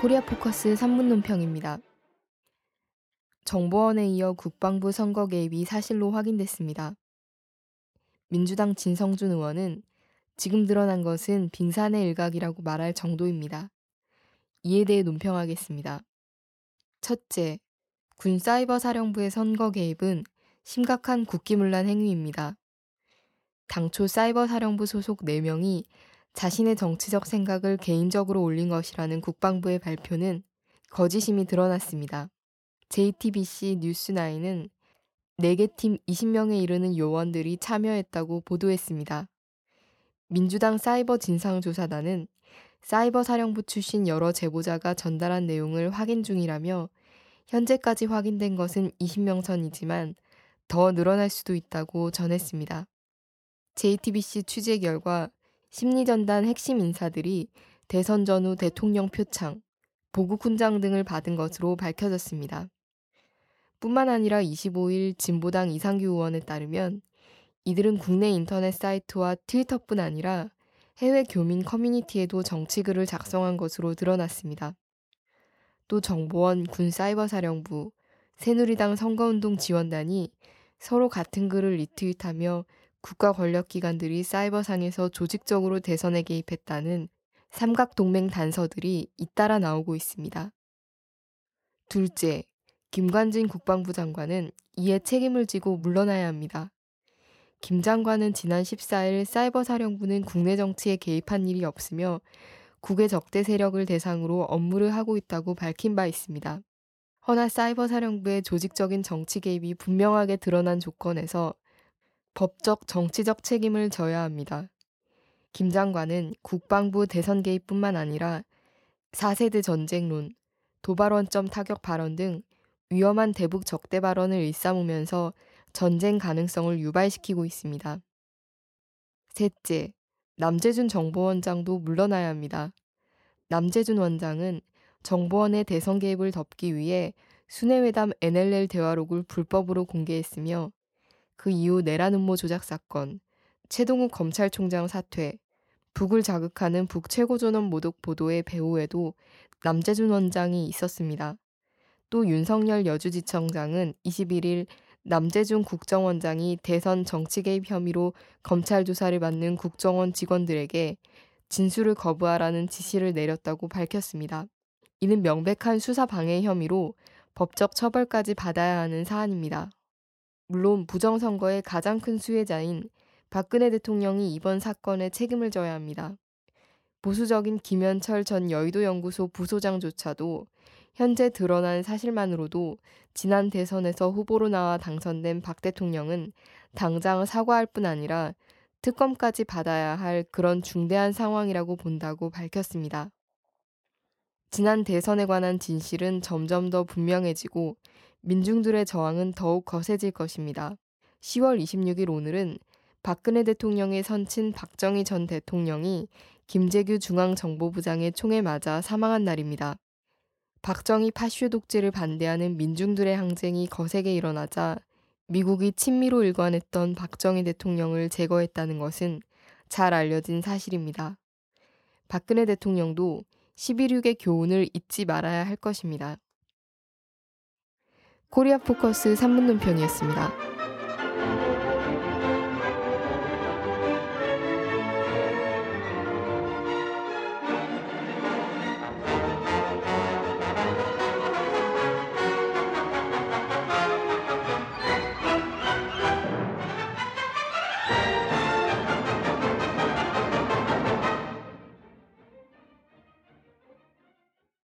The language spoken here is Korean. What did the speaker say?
코리아 포커스 3문 논평입니다. 정보원에 이어 국방부 선거 개입이 사실로 확인됐습니다. 민주당 진성준 의원은 지금 드러난 것은 빙산의 일각이라고 말할 정도입니다. 이에 대해 논평하겠습니다. 첫째, 군 사이버 사령부의 선거 개입은 심각한 국기문란 행위입니다. 당초 사이버 사령부 소속 4명이 자신의 정치적 생각을 개인적으로 올린 것이라는 국방부의 발표는 거짓임이 드러났습니다. JTBC 뉴스9은 4개 팀 20명에 이르는 요원들이 참여했다고 보도했습니다. 민주당 사이버 진상조사단은 사이버 사령부 출신 여러 제보자가 전달한 내용을 확인 중이라며 현재까지 확인된 것은 20명 선이지만 더 늘어날 수도 있다고 전했습니다. JTBC 취재 결과 심리전단 핵심 인사들이 대선 전후 대통령 표창, 보국 훈장 등을 받은 것으로 밝혀졌습니다. 뿐만 아니라 25일 진보당 이상규 의원에 따르면 이들은 국내 인터넷 사이트와 트위터뿐 아니라 해외 교민 커뮤니티에도 정치글을 작성한 것으로 드러났습니다. 또 정보원 군사이버사령부, 새누리당 선거운동 지원단이 서로 같은 글을 리트윗하며 국가 권력기관들이 사이버상에서 조직적으로 대선에 개입했다는 삼각동맹 단서들이 잇따라 나오고 있습니다. 둘째, 김관진 국방부 장관은 이에 책임을 지고 물러나야 합니다. 김 장관은 지난 14일 사이버 사령부는 국내 정치에 개입한 일이 없으며 국외 적대 세력을 대상으로 업무를 하고 있다고 밝힌 바 있습니다. 허나 사이버 사령부의 조직적인 정치 개입이 분명하게 드러난 조건에서 법적 정치적 책임을 져야 합니다. 김 장관은 국방부 대선 개입뿐만 아니라 4세대 전쟁론, 도발원점 타격 발언 등 위험한 대북 적대 발언을 일삼으면서 전쟁 가능성을 유발시키고 있습니다. 셋째, 남재준 정보원장도 물러나야 합니다. 남재준 원장은 정보원의 대선 개입을 덮기 위해 순회회담 NLL 대화록을 불법으로 공개했으며 그 이후 내란 음모 조작 사건, 최동욱 검찰총장 사퇴, 북을 자극하는 북 최고전원 모독 보도의 배후에도 남재준 원장이 있었습니다. 또 윤석열 여주지청장은 21일 남재준 국정원장이 대선 정치 개입 혐의로 검찰 조사를 받는 국정원 직원들에게 진술을 거부하라는 지시를 내렸다고 밝혔습니다. 이는 명백한 수사 방해 혐의로 법적 처벌까지 받아야 하는 사안입니다. 물론 부정선거의 가장 큰 수혜자인 박근혜 대통령이 이번 사건에 책임을 져야 합니다. 보수적인 김현철 전 여의도 연구소 부소장조차도 현재 드러난 사실만으로도 지난 대선에서 후보로 나와 당선된 박 대통령은 당장 사과할 뿐 아니라 특검까지 받아야 할 그런 중대한 상황이라고 본다고 밝혔습니다. 지난 대선에 관한 진실은 점점 더 분명해지고 민중들의 저항은 더욱 거세질 것입니다. 10월 26일 오늘은 박근혜 대통령의 선친 박정희 전 대통령이 김재규 중앙정보부장의 총에 맞아 사망한 날입니다. 박정희 파슈 독재를 반대하는 민중들의 항쟁이 거세게 일어나자 미국이 친미로 일관했던 박정희 대통령을 제거했다는 것은 잘 알려진 사실입니다. 박근혜 대통령도 11.6의 교훈을 잊지 말아야 할 것입니다. 코리아 포커스 3분 논평이었습니다.